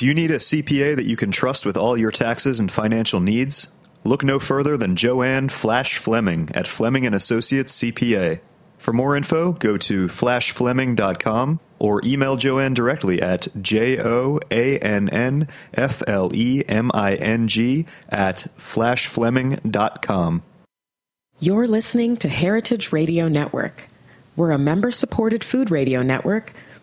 Do you need a CPA that you can trust with all your taxes and financial needs? Look no further than Joanne Flash Fleming at Fleming and Associates CPA. For more info, go to flashfleming.com or email Joanne directly at J O A N N F L E M I N G at flashfleming.com. You're listening to Heritage Radio Network. We're a member supported food radio network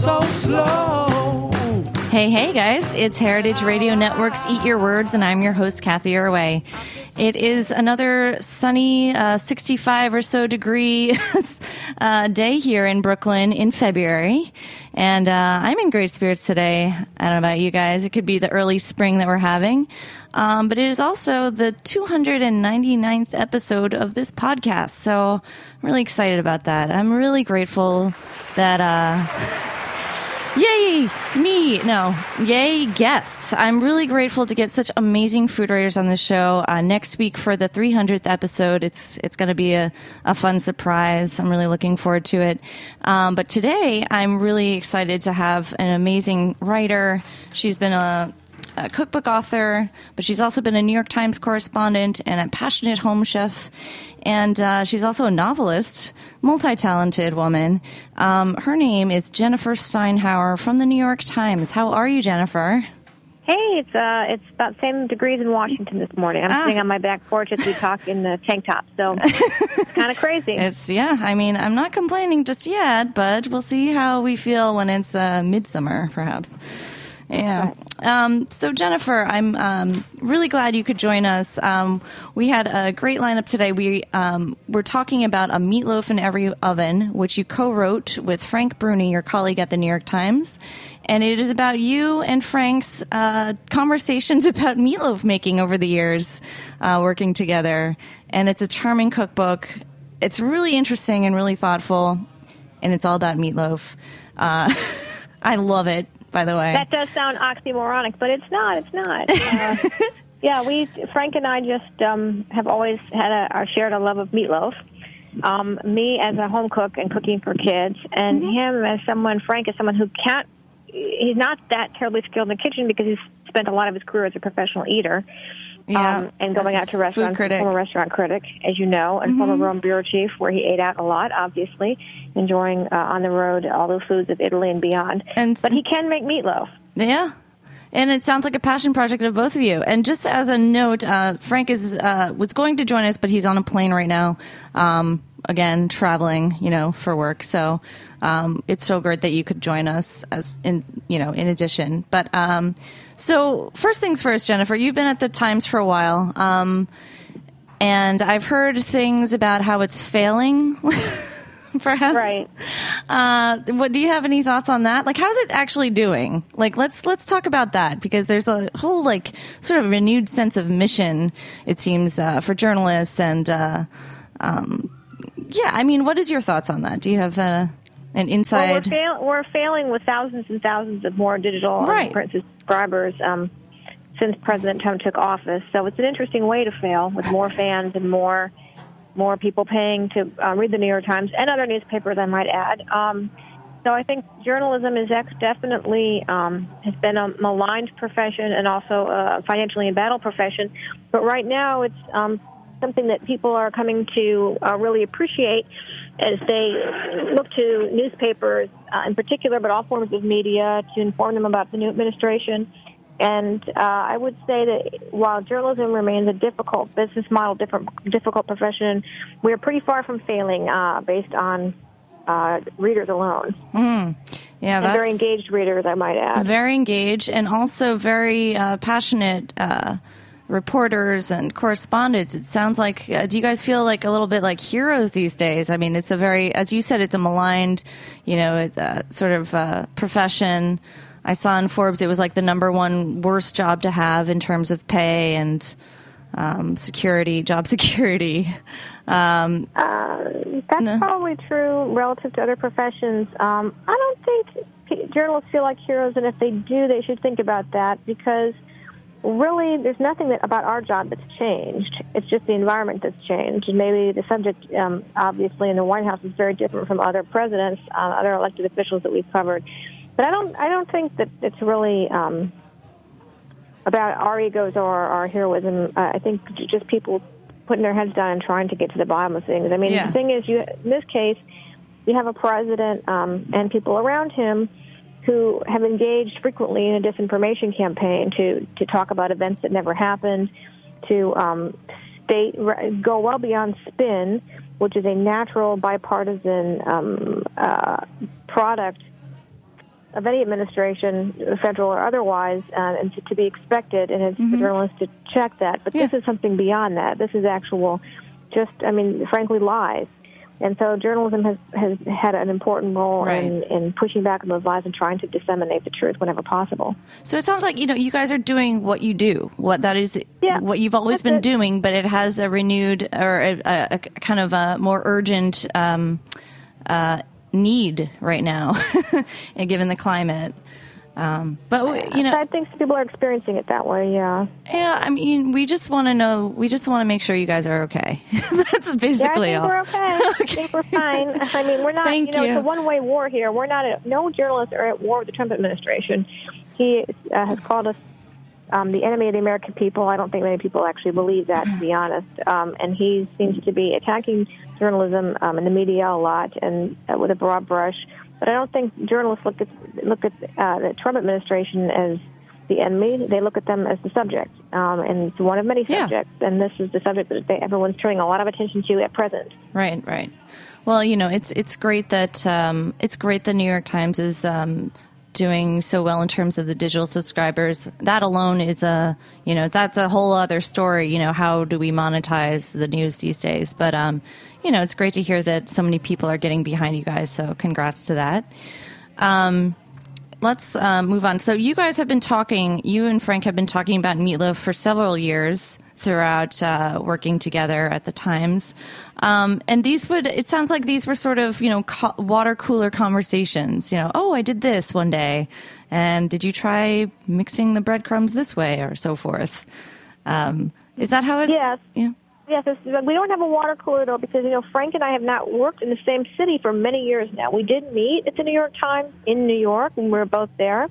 so slow. Hey, hey, guys. It's Heritage Radio Network's Eat Your Words, and I'm your host, Cathy Erway. It is another sunny, uh, 65 or so degree uh, day here in Brooklyn in February. And uh, I'm in great spirits today. I don't know about you guys. It could be the early spring that we're having. Um, but it is also the 299th episode of this podcast. So I'm really excited about that. I'm really grateful that. Yay, me. No, yay, guests. I'm really grateful to get such amazing food writers on the show. Uh, next week for the 300th episode, it's it's going to be a, a fun surprise. I'm really looking forward to it. Um, but today, I'm really excited to have an amazing writer. She's been a a cookbook author, but she's also been a New York Times correspondent and a passionate home chef. And uh, she's also a novelist, multi talented woman. Um, her name is Jennifer Steinhauer from the New York Times. How are you, Jennifer? Hey, it's uh, it's about same degrees in Washington this morning. I'm Ah. sitting on my back porch as we talk in the tank top, so it's kind of crazy. It's, yeah, I mean, I'm not complaining just yet, but we'll see how we feel when it's uh, midsummer, perhaps. Yeah. Um, so, Jennifer, I'm um, really glad you could join us. Um, we had a great lineup today. We um, were talking about a meatloaf in every oven, which you co-wrote with Frank Bruni, your colleague at the New York Times, and it is about you and Frank's uh, conversations about meatloaf making over the years, uh, working together. And it's a charming cookbook. It's really interesting and really thoughtful, and it's all about meatloaf. Uh, I love it. By the way, that does sound oxymoronic, but it's not. It's not. Uh, yeah, we Frank and I just um, have always had a, our shared a love of meatloaf. Um, me as a home cook and cooking for kids, and him as someone. Frank as someone who can't. He's not that terribly skilled in the kitchen because he's spent a lot of his career as a professional eater. Yeah, um, and going out to food restaurants, critic. former restaurant critic, as you know, and former Rome bureau chief, where he ate out a lot, obviously, enjoying uh, on the road all the foods of Italy and beyond. And- but he can make meatloaf. Yeah. And it sounds like a passion project of both of you. And just as a note, uh, Frank is uh, was going to join us, but he's on a plane right now. Um, again, traveling, you know, for work. So um, it's so great that you could join us as in, you know, in addition. But um, so first things first, Jennifer, you've been at the Times for a while, um, and I've heard things about how it's failing. Perhaps, Right. uh, what do you have any thoughts on that? Like, how's it actually doing? Like, let's let's talk about that because there's a whole like sort of renewed sense of mission. It seems uh, for journalists and uh, um, yeah. I mean, what is your thoughts on that? Do you have uh, an Well, we're, inside? fail- we're failing with thousands and thousands of more digital Right. and print subscribers um, since President Trump took office. So it's an interesting way to fail with more fans and more more people paying to uh, read the New York Times and other newspapers, I might add. Um, so I think journalism is ex- definitely um, has been a maligned profession and also a financially embattled profession. But right now, it's um, something that people are coming to uh, really appreciate as they look to newspapers uh, in particular, but all forms of media to inform them about the new administration. And uh, I would say that while journalism remains a difficult business model, different, difficult profession, we're pretty far from failing uh, based on uh, readers alone. yeah, And that's very engaged readers, I might add. very engaged and also very uh, passionate uh, reporters and correspondents. It sounds like, uh, do you guys feel like a little bit like heroes these days? I mean, it's a very, as you said, it's a maligned, you know, it's a sort of uh, profession. I saw in Forbes it was like the number one worst job to have in terms of pay and um, security, job security. Um, uh, that's no. probably true relative to other professions. Um, I don't think journalists feel like heroes, and if they do, they should think about that because really, there's nothing that, about our job that's changed. It's just the environment that's changed. And maybe the subject, um, obviously, in the White House is very different from other presidents, uh, other elected officials that we've covered. But I don't, I don't think that it's really um, about our egos or our heroism. Uh, I think just people putting their heads down and trying to get to the bottom of things. I mean, yeah. the thing is, you in this case, you have a president um, and people around him who have engaged frequently in a disinformation campaign to to talk about events that never happened, to um, state go well beyond spin, which is a natural bipartisan um, uh, product of any administration, federal or otherwise, uh, and to, to, be expected, and it's mm-hmm. for journalists to check that. But yeah. this is something beyond that. This is actual, just I mean, frankly, lies. And so journalism has, has had an important role right. in, in pushing back on those lies and trying to disseminate the truth whenever possible. So it sounds like, you know, you guys are doing what you do, what that is, yeah, what you've always been it. doing, but it has a renewed or a, a, a kind of a more urgent um, uh, need right now, given the climate. Um, but you know, I think people are experiencing it that way. Yeah. Yeah, I mean, we just want to know. We just want to make sure you guys are okay. That's basically yeah, I think all. We're okay. okay. I think we're fine. I mean, we're not. Thank you know, you. it's a one-way war here. We're not. No journalists are at war with the Trump administration. He uh, has called us um, the enemy of the American people. I don't think many people actually believe that, to be honest. Um, and he seems to be attacking journalism um, and the media a lot and uh, with a broad brush. But I don't think journalists look at look at uh, the Trump administration as the enemy. They look at them as the subject, um, and it's one of many subjects. Yeah. And this is the subject that they, everyone's turning a lot of attention to at present. Right, right. Well, you know, it's it's great that um, it's great the New York Times is um, doing so well in terms of the digital subscribers. That alone is a you know that's a whole other story. You know, how do we monetize the news these days? But um, you know, it's great to hear that so many people are getting behind you guys. So congrats to that. Um, let's uh, move on. So you guys have been talking. You and Frank have been talking about meatloaf for several years throughout uh, working together at the Times. Um, and these would, it sounds like these were sort of, you know, co- water cooler conversations. You know, oh, I did this one day. And did you try mixing the breadcrumbs this way or so forth? Um, is that how it? Yes. Yeah. Yes, we don't have a water cooler though because you know Frank and I have not worked in the same city for many years now. We did meet at the New York Times in New York, and we were both there.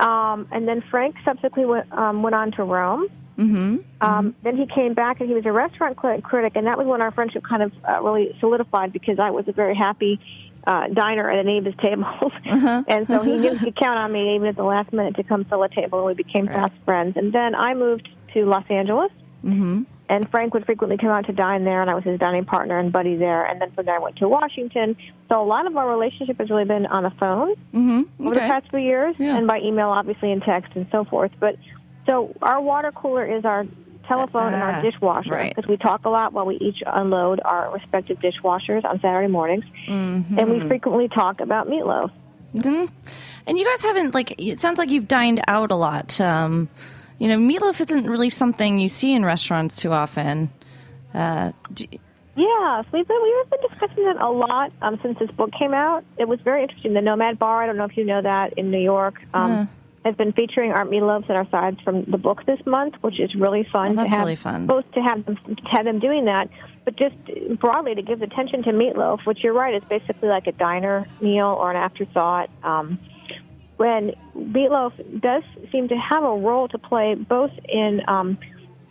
Um, and then Frank subsequently went, um, went on to Rome. Mm-hmm. Um, mm-hmm. Then he came back and he was a restaurant critic, and that was when our friendship kind of uh, really solidified because I was a very happy uh, diner at any of his tables, uh-huh. and so he he could count on me even at the last minute to come fill a table, and we became right. fast friends. And then I moved to Los Angeles. Mm-hmm. And Frank would frequently come out to dine there, and I was his dining partner and buddy there. And then from there, I went to Washington. So a lot of our relationship has really been on the phone mm-hmm. okay. over the past few years, yeah. and by email, obviously, and text and so forth. But so our water cooler is our telephone uh, and our ah, dishwasher because right. we talk a lot while we each unload our respective dishwashers on Saturday mornings, mm-hmm. and we frequently talk about meatloaf. Mm-hmm. And you guys haven't like it sounds like you've dined out a lot. Um, you know, meatloaf isn't really something you see in restaurants too often. Uh, do, Yes, we've been we've been discussing it a lot um, since this book came out. It was very interesting. The Nomad Bar, I don't know if you know that in New York, um, has been featuring our meatloaves and our sides from the book this month, which is really fun. Oh, that's to have, really fun. Both to have them to have them doing that, but just broadly to give attention to meatloaf, which you're right is basically like a diner meal or an afterthought. Um, when meatloaf does seem to have a role to play both in um,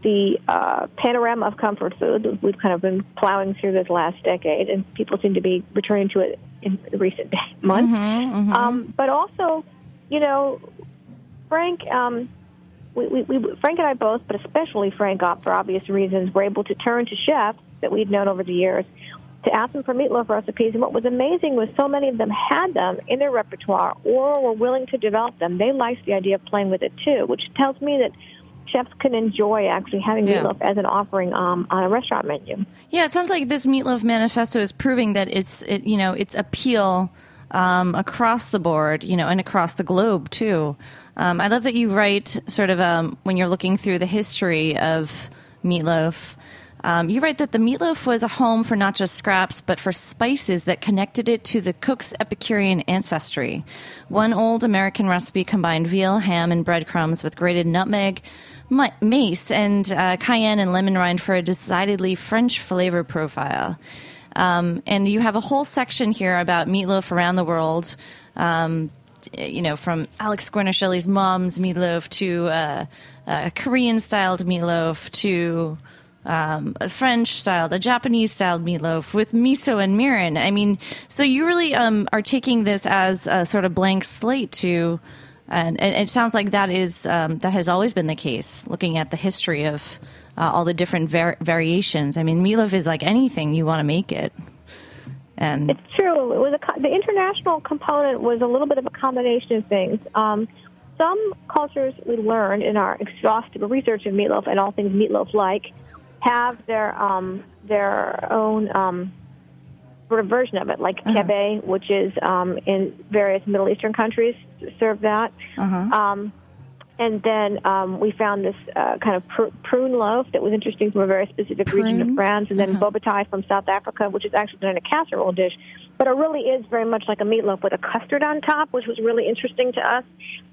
the uh, panorama of comfort food. We've kind of been plowing through this last decade, and people seem to be returning to it in recent months. Mm-hmm, mm-hmm. Um, but also, you know, Frank, um, we, we, we, Frank and I both, but especially Frank, for obvious reasons, were able to turn to chefs that we'd known over the years to ask them for meatloaf recipes. And what was amazing was so many of them had them in their repertoire or were willing to develop them. They liked the idea of playing with it too, which tells me that chefs can enjoy actually having Yeah. meatloaf as an offering um, on a restaurant menu. Yeah, it sounds like this meatloaf manifesto is proving that it's it, you know its appeal um, across the board, you know, and across the globe too. Um, I love that you write sort of um, when you're looking through the history of meatloaf. Um, you write that the meatloaf was a home for not just scraps, but for spices that connected it to the cook's Epicurean ancestry. One old American recipe combined veal, ham, and breadcrumbs with grated nutmeg, mace, and uh, cayenne and lemon rind for a decidedly French flavor profile. Um, and you have a whole section here about meatloaf around the world. Um, you know, from Alex Guarnaschelli's mom's meatloaf to uh, a Korean styled meatloaf to um, a French styled, a Japanese styled meatloaf with miso and mirin. I mean, so you really um, are taking this as a sort of blank slate to, and, and it sounds like that is um, that has always been the case. Looking at the history of uh, all the different var- variations, I mean, meatloaf is like anything you want to make it. And It's true. It was a, the international component was a little bit of a combination of things. Um, some cultures we learned in our exhaustive research of meatloaf and all things meatloaf like have their um, their own um, sort of version of it, like kebab, which is um, in various Middle Eastern countries serve that. Um, and then um, we found this uh, kind of pr- prune loaf that was interesting from a very specific region of France, and then bobotie from South Africa, which is actually done in a casserole dish. But it really is very much like a meatloaf with a custard on top, which was really interesting to us.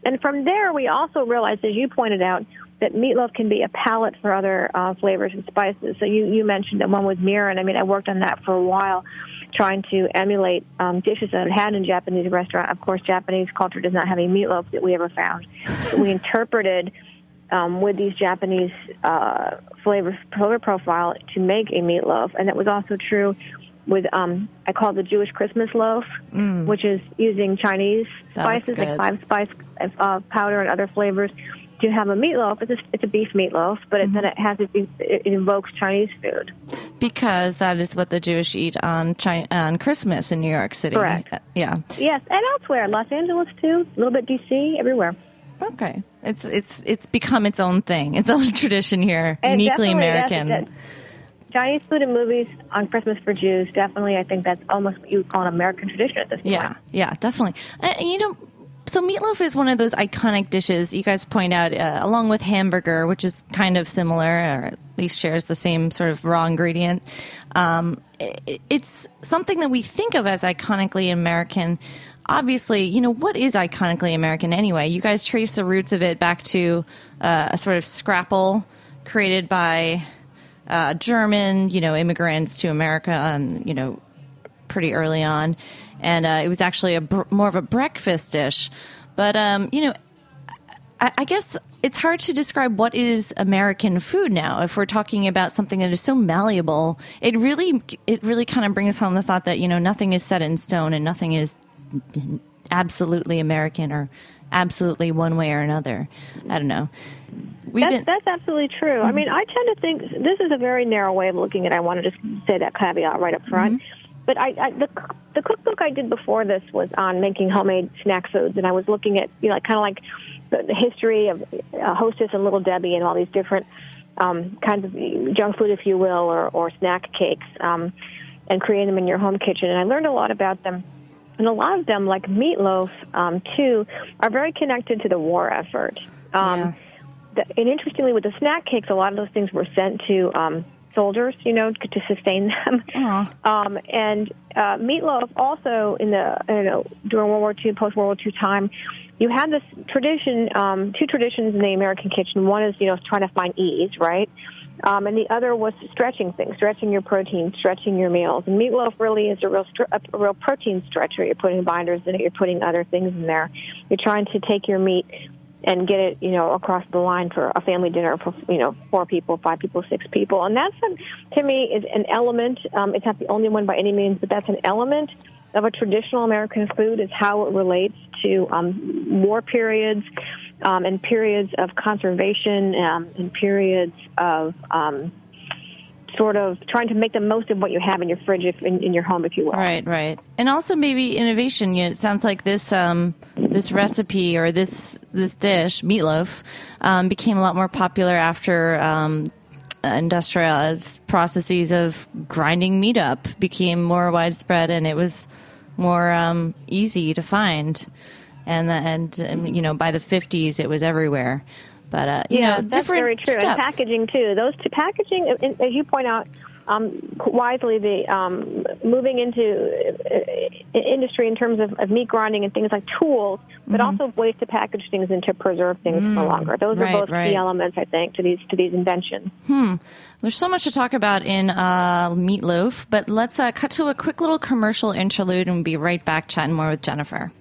And from there, we also realized, as you pointed out, that meatloaf can be a palette for other uh, flavors and spices. So you, you mentioned that one with mirin. I mean, I worked on that for a while, trying to emulate um, dishes that I had in a Japanese restaurant. Of course, Japanese culture does not have a meatloaf that we ever found. But we interpreted um, with these Japanese uh, flavor flavor profile to make a meatloaf, and that was also true with um, I call it the Jewish Christmas loaf, which is using Chinese That spices like five spice uh, powder and other flavors to have a meatloaf. It's a, it's a beef meatloaf, but it, then it has it, it invokes Chinese food. because that is what the Jewish eat on Chi- on Christmas in New York City. Correct. Uh, Yeah. Yes, and elsewhere, Los Angeles too, a little bit DC, everywhere. Okay. It's it's it's become its own thing, its own tradition here, And uniquely that's- American. Chinese food and movies on Christmas for Jews, definitely, I think that's almost what you would call an American tradition at this point. Yeah, yeah, definitely. And, you know, so meatloaf is one of those iconic dishes you guys point out, uh, along with hamburger, which is kind of similar, or at least shares the same sort of raw ingredient. Um, i it's something that we think of as iconically American. Obviously, you know, what is iconically American anyway? You guys trace the roots of it back to uh, a sort of scrapple created by uh, German, you know, immigrants to America, and you know, pretty early on, and uh, it was actually a br- more of a breakfast dish. But um, you know, I, I guess it's hard to describe what is American food now. If we're talking about something that is so malleable, it really it really kind of brings home the thought that you know nothing is set in stone and nothing is absolutely American or absolutely one way or another. I don't know. We've That's, been that's absolutely true. I mean, I tend to think this is a very narrow way of looking at it. I want to just say that caveat right up front. But I, I the the cookbook I did before this was on making homemade snack foods, and I was looking at you know kind of like the, the history of uh, Hostess and Little Debbie and all these different um, kinds of junk food, if you will, or, or snack cakes, um, and creating them in your home kitchen. And I learned a lot about them. And a lot of them, like meatloaf, um, too, are very connected to the war effort. Um, Yeah. the, and interestingly, with the snack cakes, a lot of those things were sent to um, soldiers, you know, to sustain them. Um, and uh, meatloaf also in the you know during World War II, post World War II time, you had this tradition, um, two traditions in the American kitchen. One is you know trying to find ease, right? Um, and the other was stretching things, stretching your protein, stretching your meals. And meatloaf really is a real, str- a real protein stretcher. You're putting binders in it. You're putting other things in there. You're trying to take your meat and get it, you know, across the line for a family dinner for, you know, four people, five people, six people. And that's, to me, is an element. Um, it's not the only one by any means, but that's an element of a traditional American food is how it relates to um, war periods um, and periods of conservation um, and periods of um, sort of trying to make the most of what you have in your fridge, if, in, in your home, if you will. Right, right, and also maybe innovation. It sounds like this um, this recipe or this this dish, meatloaf, um, became a lot more popular after um, industrialized processes of grinding meat up became more widespread, and it was more um, easy to find. And, the, and um, you know, by the fifties, it was everywhere. But uh, you yeah, know, that's different very true. steps. And packaging too. Those two packaging, as you point out um, wisely, the um, moving into uh, industry in terms of, of meat grinding and things like tools, but also ways to package things and to preserve things for longer. Those Mm-hmm. Mm. Right, are both right. key elements, I think, to these to these inventions. Hmm. There's so much to talk about in uh, Meatloaf, but let's uh, cut to a quick little commercial interlude and we'll be right back chatting more with Jennifer.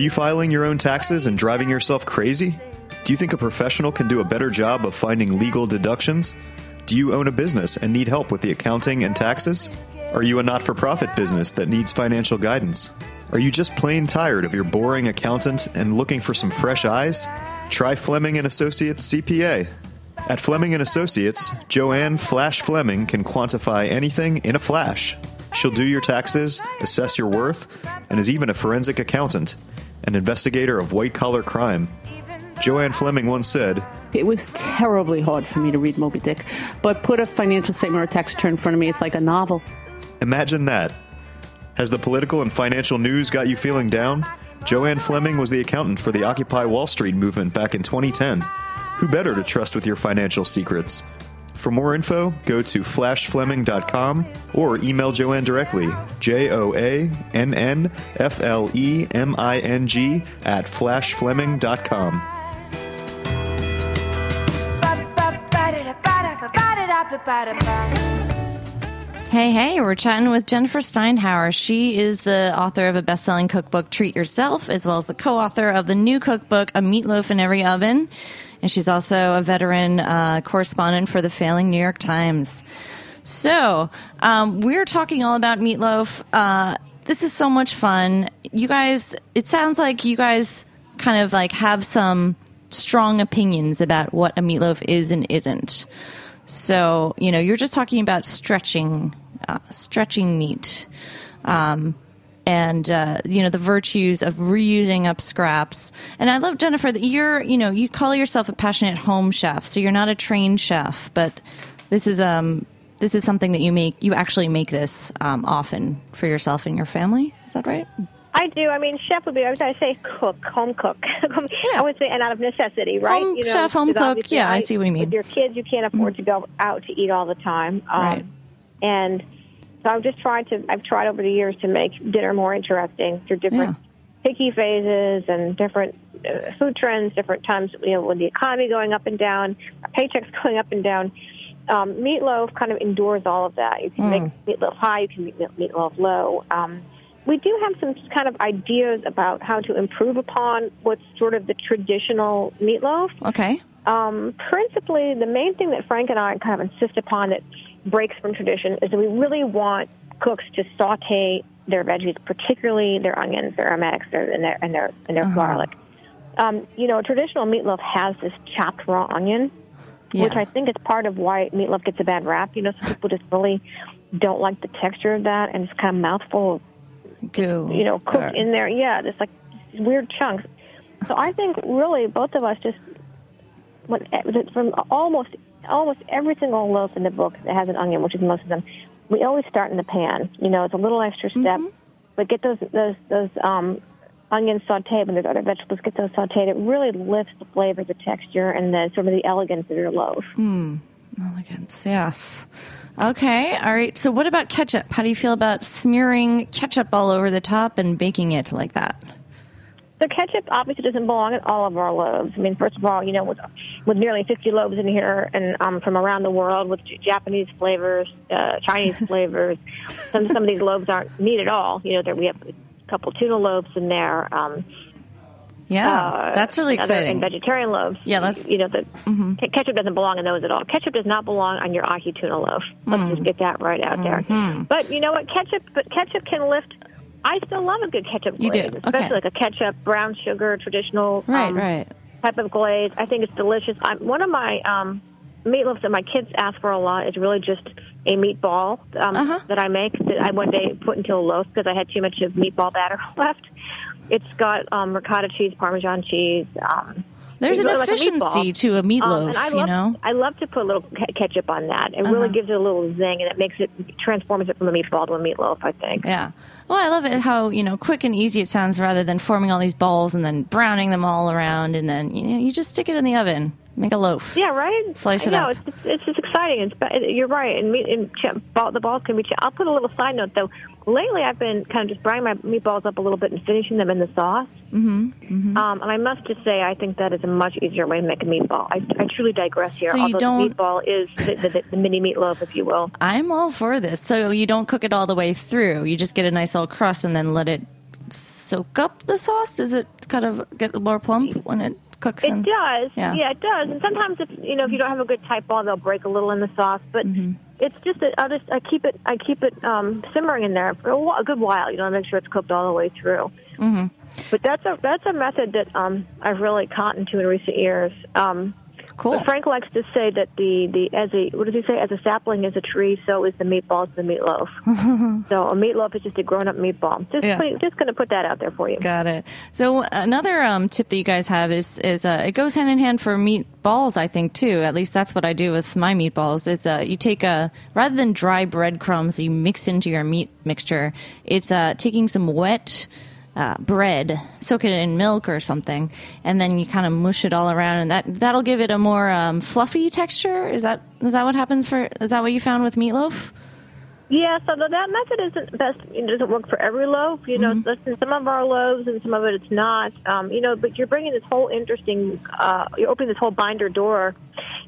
You filing your own taxes and driving yourself crazy? Do you think a professional can do a better job of finding legal deductions? Do you own a business and need help with the accounting and taxes? Are you a not for profit business that needs financial guidance? Are you just plain tired of your boring accountant and looking for some fresh eyes? Try Fleming and Associates CPA. At Fleming and Associates, Joanne Flash Fleming can quantify anything in a flash. She'll do your taxes, assess your worth, and is even a forensic accountant, an investigator of white collar crime. Joanne Fleming once said, It was terribly hard for me to read Moby Dick, but put a financial statement or a tax return in front of me, it's like a novel. Imagine that. Has the political and financial news got you feeling down? Joanne Fleming was the accountant for the Occupy Wall Street movement back in 2010. Who better to trust with your financial secrets? For more info, go to flashfleming.com or email Joanne directly, J O A N N F L E M I N G, at flashfleming.com. Hey, hey, we're chatting with Jennifer Steinhauer. She is the author of a best selling cookbook, Treat Yourself, as well as the co author of the new cookbook, A Meatloaf in Every Oven. And she's also a veteran uh, correspondent for the failing New York Times. So, um, we're talking all about meatloaf. Uh, this is so much fun. You guys, it sounds like you guys kind of like have some strong opinions about what a meatloaf is and isn't. So, you know, you're just talking about stretching, uh, stretching meat, um, and uh, you know the virtues of reusing up scraps. And I love Jennifer that you're, you know, you call yourself a passionate home chef, so you're not a trained chef, but this is um this is something that you make. You actually make this um, often for yourself and your family. Is that right? I do. I mean, chef would be. I would say cook, home cook. I would say, and out of necessity, right? Home chef, home cook. Yeah, I see what you mean. With your kids, you can't afford to go out to eat all the time, um, Right. and so I've just tried to. I've tried over the years to make dinner more interesting through different picky phases and different uh, food trends, different times. You know, with the economy going up and down, paychecks going up and down. Um, meatloaf kind of endures all of that. You can Mm. make meatloaf high, you can make meatloaf low. Um, we do have some kind of ideas about how to improve upon what's sort of the traditional meatloaf. Okay. Um, principally, the main thing that Frank and I kind of insist upon that breaks from tradition is that we really want cooks to saute their veggies, particularly their onions, their aromatics, their, and their and their and their garlic. Um, you know, traditional meatloaf has this chopped raw onion, which I think is part of why meatloaf gets a bad rap. You know, some people just really don't like the texture of that, and it's kind of mouthful of Goo. you know, cooked Or- in there. Yeah, there's like weird chunks. So I think really both of us just when, from almost almost every single loaf in the book that has an onion, which is most of them, we always start in the pan. You know, it's a little extra step, but get those those those um, onions sautéed when there's other vegetables. Get those sautéed. It really lifts the flavor, the texture, and the sort of the elegance of your loaf. Elegance, yes. Okay, all right. So, what about ketchup? How do you feel about smearing ketchup all over the top and baking it like that? The ketchup obviously doesn't belong in all of our loaves. I mean, first of all, you know, with with nearly 50 loaves in here and um, from around the world with Japanese flavors, uh, Chinese flavors, some some of these loaves aren't meat at all. You know, there we have a couple tuna loaves in there. Um, Yeah, uh, that's really other- exciting. And vegetarian loaves. Yeah, that's- you know the ke- ketchup doesn't belong in those at all. Ketchup does not belong on your ahi tuna loaf. Let's Mm. just get that right out there. Mm-hmm. But you know what? Ketchup, but ketchup can lift. I still love a good ketchup You glaze, do? especially Okay. like a ketchup, brown sugar, traditional right, um, right. type of glaze. I think it's delicious. I'm, one of my um, meatloaves that my kids ask for a lot is really just a meatball um, Uh-huh. that I make that I one day put into a loaf because I had too much of meatball batter left. It's got um, ricotta cheese, Parmesan cheese. Um, There's an really like a efficiency to a Um, meatloaf, and I you love, know. I love to put a little ketchup on that. It Uh-huh. really gives it a little zing, and it makes it transforms it from a meatball to a meatloaf. I think. Yeah. Well, I love it how, you know, quick and easy it sounds rather than forming all these balls and then browning them all around and then, you know, you just stick it in the oven, make a loaf. Yeah, right. Slice it I know, up. It's, it's just exciting. It's you're right. And, meat, and ball, the balls can be. I'll put a little side note though. Lately, I've been kind of just browning my meatballs up a little bit and finishing them in the sauce. Mm-hmm. mm-hmm. Um, and I must just say, I think that is a much easier way to make a meatball. I, I truly digress here. So you although don't- the meatball is the, the, the, the mini meatloaf, if you will. I'm all for this. So you don't cook it all the way through. You just get a nice little crust and then let it soak up the sauce. Does it kind of get more plump when it cooks? It in? does. Yeah. it does. And sometimes if you know if you don't have a good tight ball, they'll break a little in the sauce. But Mm-hmm. It's just that I just I keep it I keep it um, simmering in there for a, whi- a good while. You know, to make sure it's cooked all the way through. Mm-hmm. But that's a that's a method that um, I've really cottoned to in recent years. Um, Cool. Frank likes to say that the, the as a what does he say? As a sapling is a tree, so is the meatball is the meatloaf. so a meatloaf is just a grown up meatball. Just Yeah. putting, just going to put that out there for you. Got it. So another um, tip that you guys have is is uh, it goes hand in hand for meatballs. I think too. At least that's what I do with my meatballs. It's uh, you take a rather than dry breadcrumbs you mix into your meat mixture. It's uh, taking some wet. Uh, bread, soak it in milk or something, and then you kind of mush it all around, and that that'll give it a more um, fluffy texture. Is that is that what happens for? Is that what you found with meatloaf? Yeah, so th- that method isn't best. It doesn't work for every loaf. You know, listen, some of our loaves and some of it it's not. Um, you know, but you're bringing this whole interesting. Uh, you're opening this whole binder door,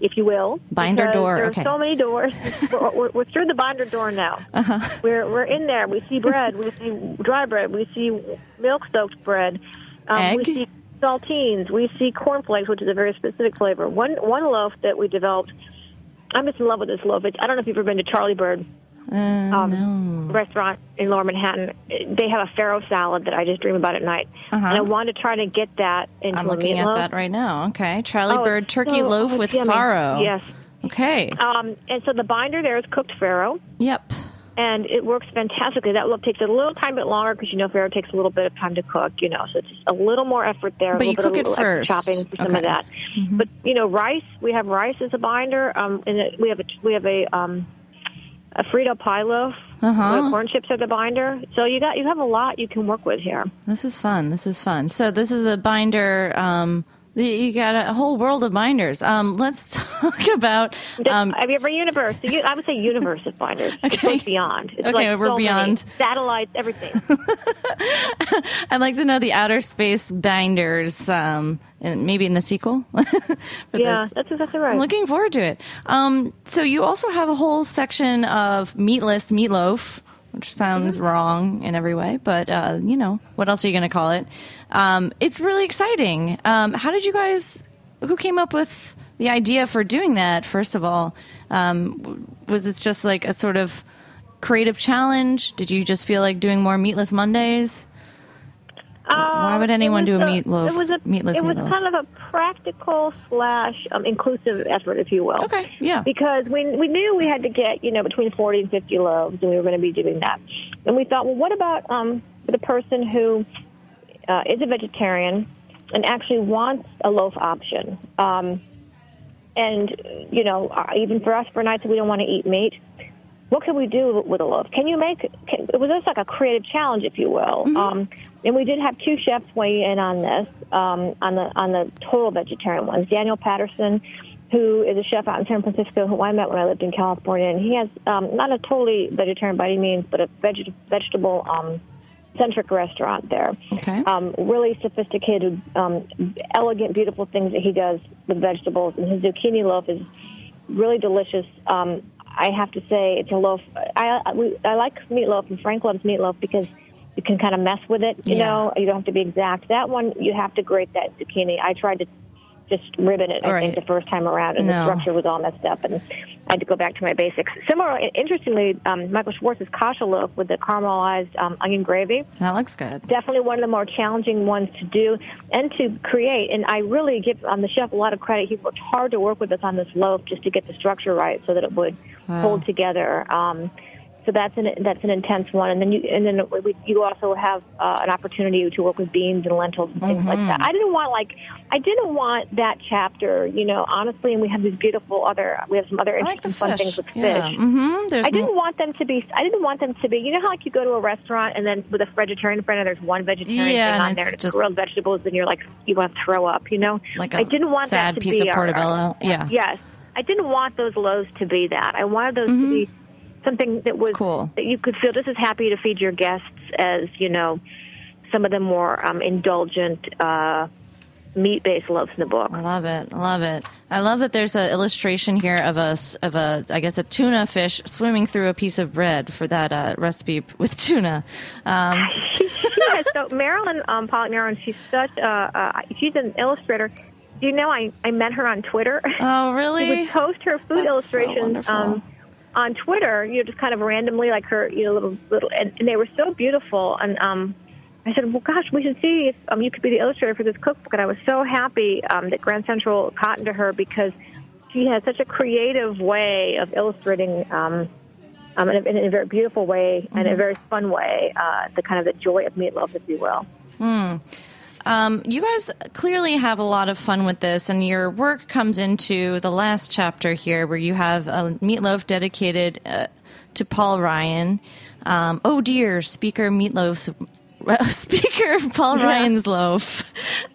if you will. Binder door, There okay. are so many doors. we're, we're, we're through the binder door now. Uh-huh. We're we're in there. We see bread. we see dry bread. We see milk soaked bread. Um, Egg? We see saltines. We see cornflakes, which is a very specific flavor. One one loaf that we developed. I'm just in love with this loaf. It's, I don't know if you've ever been to Charlie Bird Uh, um, restaurant in Lower Manhattan. They have a farro salad that I just dream about at night, Uh-huh. and I want to try to get that into I'm looking at that right now. Okay, Charlie Oh, Bird turkey so- loaf oh, with yummy. farro. Yes. Okay. Um, and so the binder there is cooked farro, Yep. and it works fantastically. That look takes a little time bit longer because you know farro takes a little bit of time to cook. You know, so it's just a little more effort there. But a you little cook bit it first. chopping for some of Okay. that. But you know, rice. We have rice as a binder, um, and it, we have a we have a um, a Frito pie loaf. Uh-huh. corn chips are the binder. So you got you have a lot you can work with here. This is fun. This is fun. So this is the binder. Um, you got a whole world of binders. Um, let's talk about. Um, have you ever universe? I would say universe of binders. Okay. goes beyond. It's Okay, like we're so beyond. satellites, everything. I'd like to know the outer space binders. Um, and maybe in the sequel. yeah, this. that's exactly right. I'm looking forward to it. Um, so you also have a whole section of meatless meatloaf, which sounds Mm-hmm. wrong in every way, but uh, you know what else are you going to call it? Um, it's really exciting. Um, how did you guys? Who came up with the idea for doing that? First of all, um, was this just like a sort of creative challenge? Did you just feel like doing more meatless Mondays? Why would Um, anyone do a was meatloaf? It was a meatless It was meatloaf? kind of a practical slash um, inclusive effort, if you will. Okay, yeah. Because we we knew we had to get you know between forty and fifty loaves, and we were going to be doing that. And we thought, well, what about um, the person who uh, is a vegetarian and actually wants a loaf option? Um, and you know, uh, even for us, for nights that we don't want to eat meat, what can we do with a loaf? Can you make? Can, it was just like a creative challenge, if you will. Um, and we did have two chefs weigh in on this, um, on the on the total vegetarian ones. Daniel Patterson, who is a chef out in San Francisco, who I met when I lived in California, and he has um, not a totally vegetarian by any means, but a veg- vegetable um, centric restaurant there. Okay. Um, really sophisticated, um, elegant, beautiful things that he does with vegetables, and his zucchini loaf is really delicious. Um, I have to say, it's a loaf. I I, we, I like meatloaf, and Frank loves meatloaf because you can kind of mess with it. You Yeah. know, you don't have to be exact. That one, you have to grate that zucchini. I tried to just ribbon it. I Right. think the first time around, and No. the structure was all messed up, and I had to go back to my basics. Similar, interestingly, um, Michael Schwartz's kasha loaf with the caramelized um, onion gravy That looks good. definitely one of the more challenging ones to do and to create. And I really give um, the chef a lot of credit. He worked hard to work with us on this loaf just to get the structure right so that it would hold together. Um, so that's an that's an intense one, and then you and then we, you also have uh, an opportunity to work with beans and lentils and things like that. I didn't want like I didn't want that chapter, you know, honestly. And we have these beautiful other we have some other I like interesting fun things with yeah. fish. Mm-hmm. I didn't m- want them to be. I didn't want them to be. You know how like you go to a restaurant and then with a vegetarian friend and there's one vegetarian Yeah, thing on there and it's just- grilled vegetables and you're like you want to throw up. You know, Like a I didn't want sad that to piece be of our- our- portobello. Yeah. Yes, I didn't want those loaves to be that. I wanted those to be something that was. Cool. that you could feel just as happy to feed your guests as you know some of the more um, indulgent uh, meat-based loaves in the book. I love it. I love it. I love that there's an illustration here of a of a I guess a tuna fish swimming through a piece of bread for that uh, recipe with tuna. Um, she so Marilyn um, Pollock. She's such a uh, she's an illustrator. Do you know I I met her on Twitter? oh, really? she would post her food That's so illustrations wonderful. On Twitter. You know, just kind of randomly, like her, you know, little little, and, and they were so beautiful. And um, I said, well, gosh, we should see if um, you could be the illustrator for this cookbook. And I was so happy um, that Grand Central cottoned to her because she has such a creative way of illustrating. Um, um, in, a, in a very beautiful way and Mm-hmm. a very fun way, uh, the kind of the joy of meatloaf, if you will. Um, you guys clearly have a lot of fun with this, and your work comes into the last chapter here, where you have a meatloaf dedicated uh, to Paul Ryan. Um, oh dear, Speaker Meatloaf's Speaker Paul Ryan's loaf,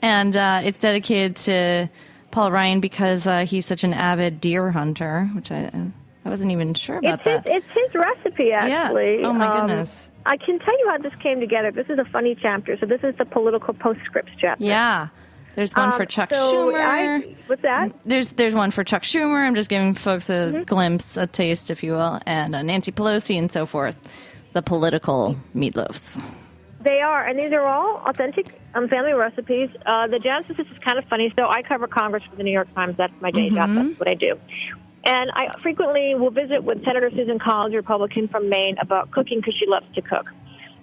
and uh, it's dedicated to Paul Ryan because uh, he's such an avid deer hunter, which I I wasn't even sure about It's his, that. it's his recipe, actually. Oh, my Um, goodness. I can tell you how this came together. This is a funny chapter. So this is the political postscripts chapter. Yeah, there's one for Um, Chuck so Schumer. I, what's that? There's there's one for Chuck Schumer. I'm just giving folks a Mm-hmm. glimpse, a taste, if you will, and uh, Nancy Pelosi and so forth. The political meatloafs. They are, and these are all authentic um, family recipes. Uh, the genesis is kind of funny. So I cover Congress for the New York Times. That's my day job. That's what I do. And I frequently will visit with Senator Susan Collins, Republican from Maine, about cooking because she loves to cook.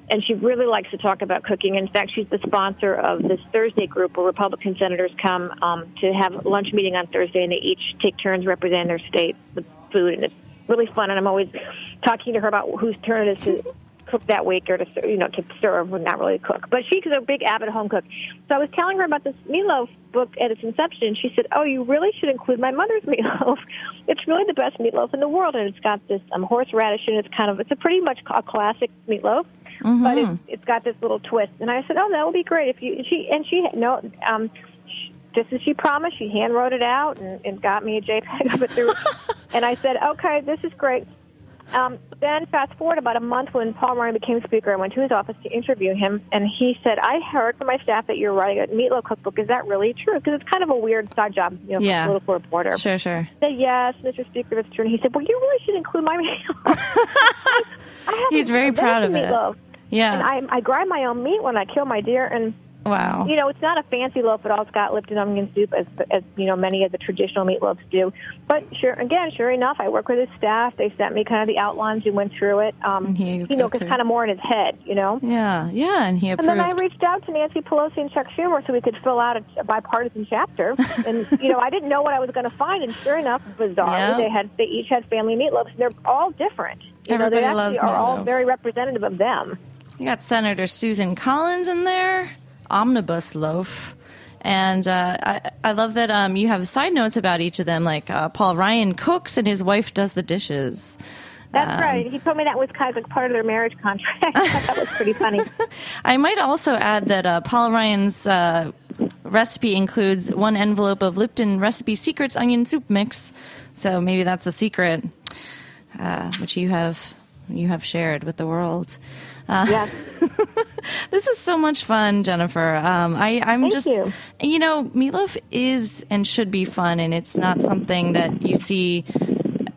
And she really likes to talk about cooking. In fact, she's the sponsor of this Thursday group where Republican senators come um, to have lunch meeting on Thursday, and they each take turns representing their state with food. And it's really fun. And I'm always talking to her about whose turn it is to cook that week or to you know to serve, not really cook. But she's a big avid home cook. So I was telling her about this meatloaf book at its inception. She said, "Oh, you really should include my mother's meatloaf. It's really the best meatloaf in the world, and it's got this um, horseradish, and it's kind of it's a pretty much a classic meatloaf." But it's, it's got this little twist, and I said, "Oh, that would be great if you." She and she no, um, just as she promised, she hand wrote it out and, and got me a JPEG of it through. and I said, "Okay, this is great." Um, then fast forward about a month when Paul Ryan became speaker, I went to his office to interview him, and he said, "I heard from my staff that you're writing a meatloaf cookbook. Is that really true? Because it's kind of a weird side job, you know, for Yeah. a political reporter." Sure, sure. I said, "Yes, Mr. Speaker, that's true." And he said, "Well, you really should include my meatloaf." He's very proud of it. meatloaf. Yeah. And I, I grind my own meat when I kill my deer, and wow. you know, it's not a fancy loaf at all. It's got Lipton onion soup, as, as you know, many of the traditional meatloaves do. But sure, again, sure enough, I work with his staff. They sent me kind of the outlines. We went through it. Um, he you know, because kind of more in his head, you know. yeah, yeah, and he And then I reached out to Nancy Pelosi and Chuck Schumer so we could fill out a, a bipartisan chapter. and you know, I didn't know what I was going to find, and sure enough, bizarrely, Yeah. they had they each had family meatloaves. and They're all different. You know, Everybody they actually loves are all very representative of them. You got Senator Susan Collins in there, omnibus loaf. And uh, I, I love that um, you have side notes about each of them, like uh, Paul Ryan cooks and his wife does the dishes. That's Um, right. He told me that was kind of like part of their marriage contract. I thought that was pretty funny. I might also add that uh, Paul Ryan's uh, recipe includes one envelope of Lipton Recipe Secrets onion soup mix. So maybe that's a secret, uh, which you have you have shared with the world. Uh, Yes. This is so much fun, Jennifer. Um, I, I'm Thank just, you. you know, meatloaf is and should be fun, and it's not something that you see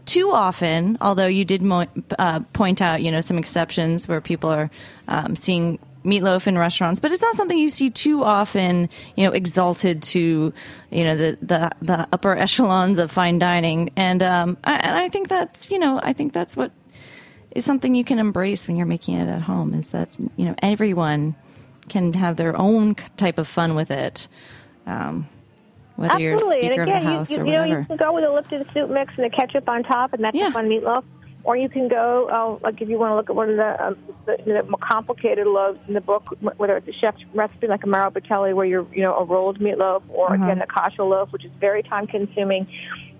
too often. Although you did mo- uh, point out, you know, some exceptions where people are um, seeing meatloaf in restaurants, but it's not something you see too often. You know, exalted to you know the the, the upper echelons of fine dining, and um, I, and I think that's you know I think that's what is something you can embrace when you're making it at home. Is that you know everyone can have their own type of fun with it. Um, whether Absolutely. you're speaker and again, of the house you, you, or you know, you can go with a Lipton soup mix and the ketchup on top, and that's Yeah. a fun meatloaf. Or you can go, uh, like if you want to look at one of the, um, the, the more complicated loaves in the book, whether it's a chef's recipe like a Mario Batali, where you're, you know, a rolled meatloaf, or Uh-huh. again the kasha loaf, which is very time consuming.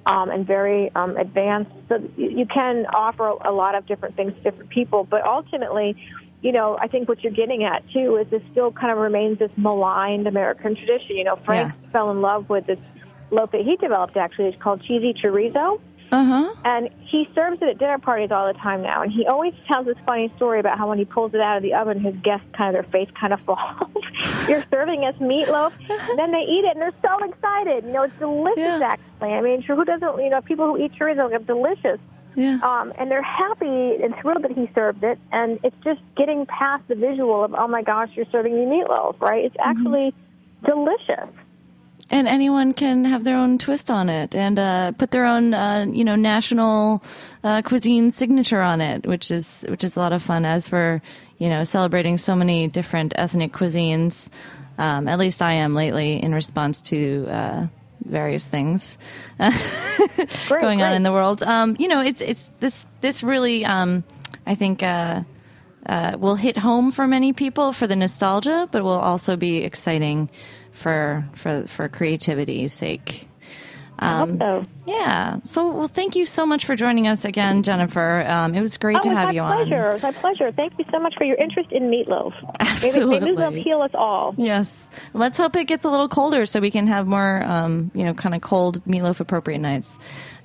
Um, and very um, advanced. So you, can offer a, a lot of different things to different people, but ultimately, you know, I think what you're getting at too is this still kind of remains this maligned American tradition. You know, Frank fell in love with this loaf that he developed. Actually, it's called cheesy chorizo, Uh huh. and he serves it at dinner parties all the time now. And he always tells this funny story about how when he pulls it out of the oven, his guests kind of their face kind of falls. you're serving us meatloaf, and then they eat it, and they're so excited. You know, it's delicious. Yeah. Actually, I mean, who doesn't? You know, people who eat chorizo are delicious. Yeah. Um, and they're happy and thrilled that he served it. And it's just getting past the visual of, oh my gosh, you're serving me meatloaf, right? It's Mm-hmm. actually delicious. And anyone can have their own twist on it and uh, put their own uh, you know national uh, cuisine signature on it which is which is a lot of fun. As we're you know celebrating so many different ethnic cuisines um, at least I am lately in response to uh, various things going on in the world. Um, you know it's it's this this really um, I think uh, uh, will hit home for many people for the nostalgia, but will also be exciting for for for creativity's sake. I hope so. Yeah. So, well, thank you so much for joining us again, Jennifer. Um, it was great oh, to have you pleasure. on. It's my pleasure. Thank you so much for your interest in meatloaf. Absolutely. May, may meatloaf heal us all. Yes. Let's hope it gets a little colder so we can have more, um, you know, kind of cold meatloaf appropriate nights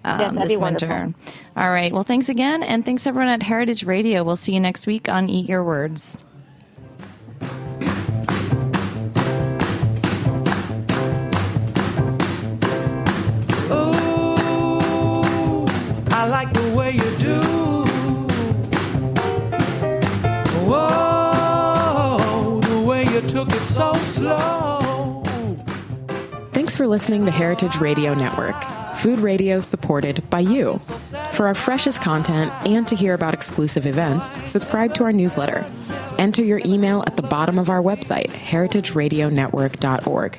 um, Yes, this winter. wonderful. All right. Well, thanks again, and thanks everyone at Heritage Radio. We'll see you next week on Eat Your Words. I like the way you do. Whoa, the way you took it so slow. Thanks for listening to Heritage Radio Network, food radio supported by you. For our freshest content and to hear about exclusive events, subscribe to our newsletter. Enter your email at the bottom of our website, heritageradionetwork.org.